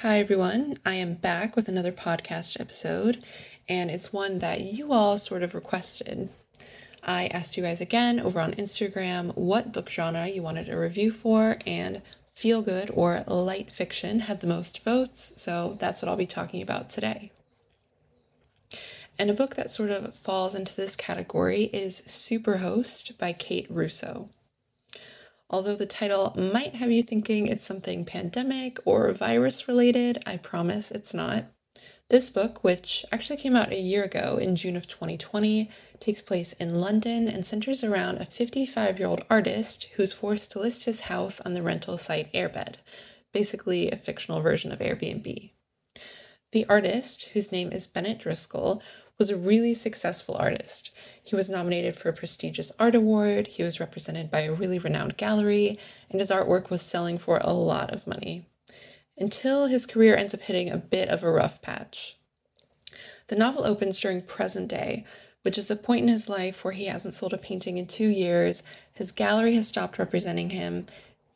Hi, everyone. I am back with another podcast episode, and it's one that you all sort of requested. I asked you guys again over on Instagram what book genre you wanted a review for, and feel good or light fiction had the most votes, so that's what I'll be talking about today. And a book that sort of falls into this category is Superhost by Kate Russo. Although the title might have you thinking it's something pandemic or virus related, I promise it's not. This book, which actually came out a year ago in June of 2020, takes place in London and centers around a 55 year old artist who's forced to list his house on the rental site Airbed, basically a fictional version of Airbnb. The artist, whose name is Bennett Driscoll, was a really successful artist. He was nominated for a prestigious art award, he was represented by a really renowned gallery, and his artwork was selling for a lot of money. Until his career ends up hitting a bit of a rough patch. The novel opens during present day, which is the point in his life where he hasn't sold a painting in two years, his gallery has stopped representing him,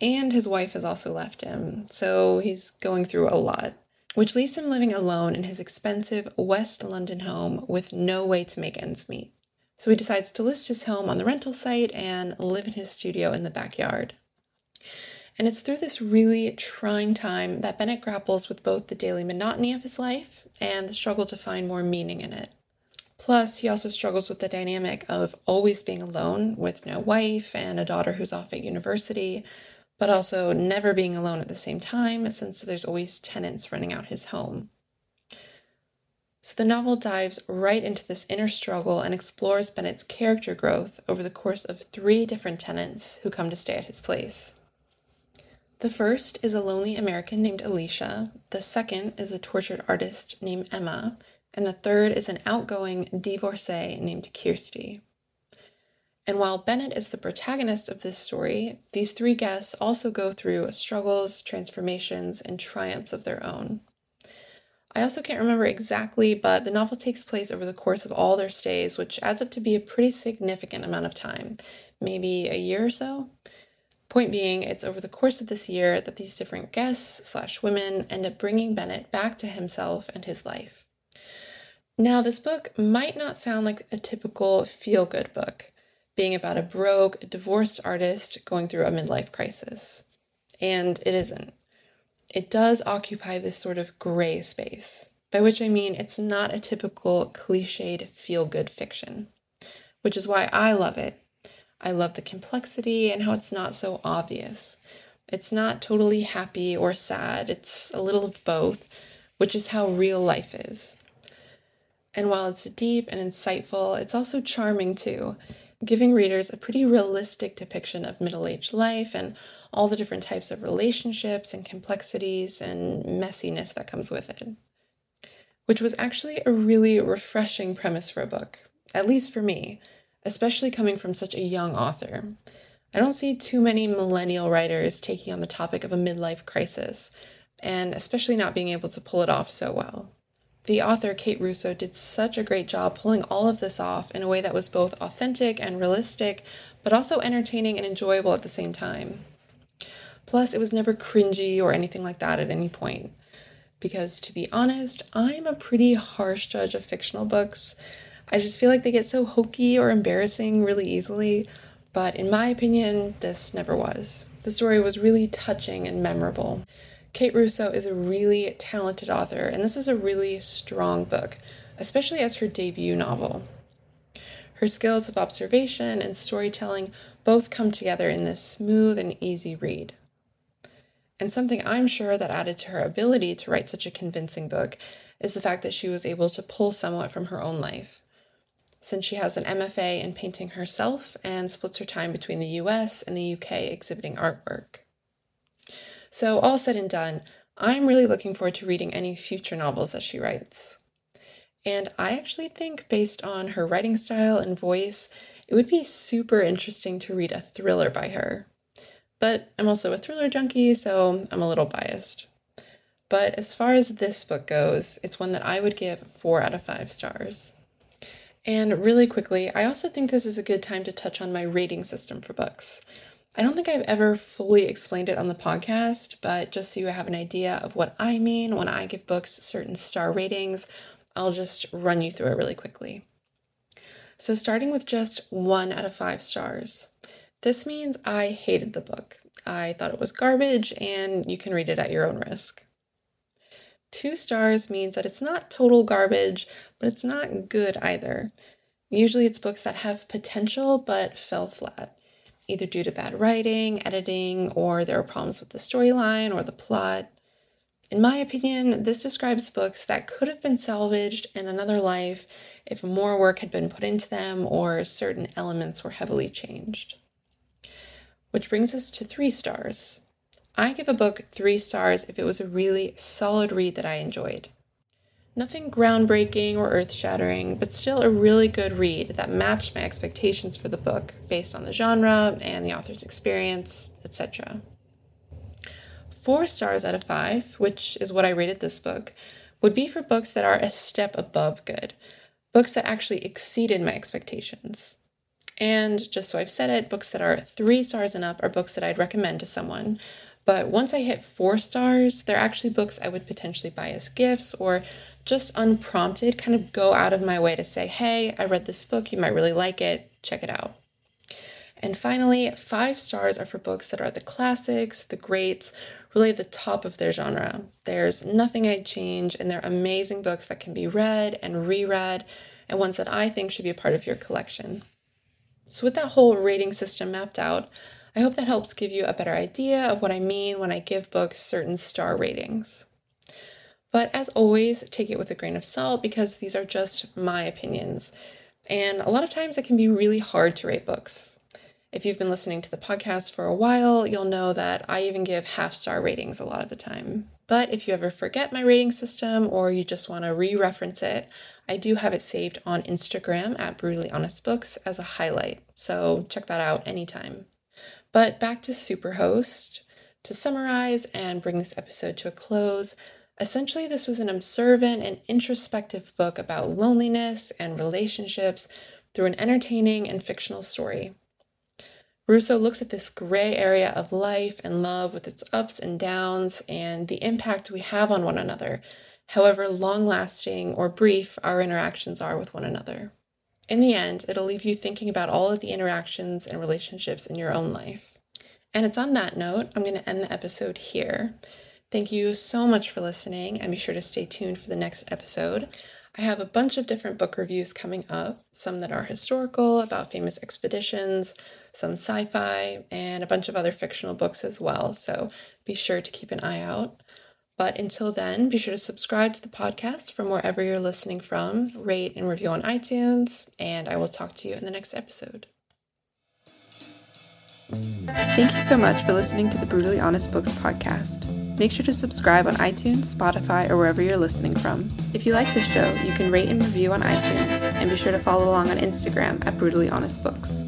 and his wife has also left him, so he's going through a lot, which leaves him living alone in his expensive West London home with no way to make ends meet. So he decides to list his home on the rental site and live in his studio in the backyard. And it's through this really trying time that Bennett grapples with both the daily monotony of his life and the struggle to find more meaning in it. Plus, he also struggles with the dynamic of always being alone with no wife and a daughter who's off at university, but also never being alone at the same time since there's always tenants running out his home. So the novel dives right into this inner struggle and explores Bennett's character growth over the course of three different tenants who come to stay at his place. The first is a lonely American named Alicia, the second is a tortured artist named Emma, and the third is an outgoing divorcee named Kirsty. And while Bennett is the protagonist of this story, these three guests also go through struggles, transformations, and triumphs of their own. I also can't remember exactly, but the novel takes place over the course of all their stays, which adds up to be a pretty significant amount of time, maybe a year or so. Point being, it's over the course of this year that these different guests slash women end up bringing Bennett back to himself and his life. Now, this book might not sound like a typical feel good book, being about a broke, divorced artist going through a midlife crisis. And it isn't. It does occupy this sort of gray space, by which I mean it's not a typical cliched feel good fiction, which is why I love it I love the complexity and how it's not so obvious. It's not totally happy or sad, it's a little of both, which is how real life is. And while it's deep and insightful, it's also charming too, giving readers a pretty realistic depiction of middle aged life and all the different types of relationships and complexities and messiness that comes with it. Which was actually a really refreshing premise for a book, at least for me especially coming from such a young author. I don't see too many millennial writers taking on the topic of a midlife crisis, and especially not being able to pull it off so well. The author, Kate Russo, did such a great job pulling all of this off in a way that was both authentic and realistic, but also entertaining and enjoyable at the same time. Plus, it was never cringy or anything like that at any point. Because to be honest, I'm a pretty harsh judge of fictional books. I just feel like they get so hokey or embarrassing really easily, but in my opinion, this never was. The story was really touching and memorable. Kate Russo is a really talented author, and this is a really strong book, especially as her debut novel. Her skills of observation and storytelling both come together in this smooth and easy read. And something I'm sure that added to her ability to write such a convincing book is the fact that she was able to pull somewhat from her own life since she has an MFA in painting herself and splits her time between the US and the UK exhibiting artwork. So, all said and done, I'm really looking forward to reading any future novels that she writes. And I actually think, based on her writing style and voice, it would be super interesting to read a thriller by her. But I'm also a thriller junkie, so I'm a little biased. But as far as this book goes, it's one that I would give four out of five stars. And really quickly, I also think this is a good time to touch on my rating system for books. I don't think I've ever fully explained it on the podcast, but just so you have an idea of what I mean when I give books certain star ratings, I'll just run you through it really quickly. So, starting with just one out of five stars. This means I hated the book. I thought it was garbage, and you can read it at your own risk. Two stars means that it's not total garbage, but it's not good either. Usually, it's books that have potential but fell flat either due to bad writing, editing, or there are problems with the storyline or the plot. In my opinion, this describes books that could have been salvaged in another life if more work had been put into them or certain elements were heavily changed. Which brings us to three stars. I give a book three stars if it was a really solid read that I enjoyed. Nothing groundbreaking or earth shattering, but still a really good read that matched my expectations for the book based on the genre and the author's experience, etc. Four stars out of five, which is what I rated this book, would be for books that are a step above good, books that actually exceeded my expectations. And just so I've said it, books that are three stars and up are books that I'd recommend to someone. But once I hit four stars, they're actually books I would potentially buy as gifts or just unprompted kind of go out of my way to say, hey, I read this book, you might really like it, check it out. And finally, five stars are for books that are the classics, the greats, really the top of their genre. There's nothing I'd change, and they're amazing books that can be read and reread, and ones that I think should be a part of your collection. So, with that whole rating system mapped out, I hope that helps give you a better idea of what I mean when I give books certain star ratings. But as always, take it with a grain of salt because these are just my opinions. And a lot of times it can be really hard to rate books. If you've been listening to the podcast for a while, you'll know that I even give half star ratings a lot of the time. But if you ever forget my rating system or you just want to re reference it, I do have it saved on Instagram at Brutally Honest Books as a highlight. So check that out anytime. But back to Superhost. To summarize and bring this episode to a close, Essentially, this was an observant and introspective book about loneliness and relationships through an entertaining and fictional story. Russo looks at this gray area of life and love with its ups and downs and the impact we have on one another, however long lasting or brief our interactions are with one another. In the end, it'll leave you thinking about all of the interactions and relationships in your own life. And it's on that note, I'm going to end the episode here. Thank you so much for listening, and be sure to stay tuned for the next episode. I have a bunch of different book reviews coming up, some that are historical about famous expeditions, some sci fi, and a bunch of other fictional books as well. So be sure to keep an eye out. But until then, be sure to subscribe to the podcast from wherever you're listening from, rate and review on iTunes, and I will talk to you in the next episode. Thank you so much for listening to the Brutally Honest Books podcast. Make sure to subscribe on iTunes, Spotify, or wherever you're listening from. If you like this show, you can rate and review on iTunes, and be sure to follow along on Instagram at Brutally Honest Books.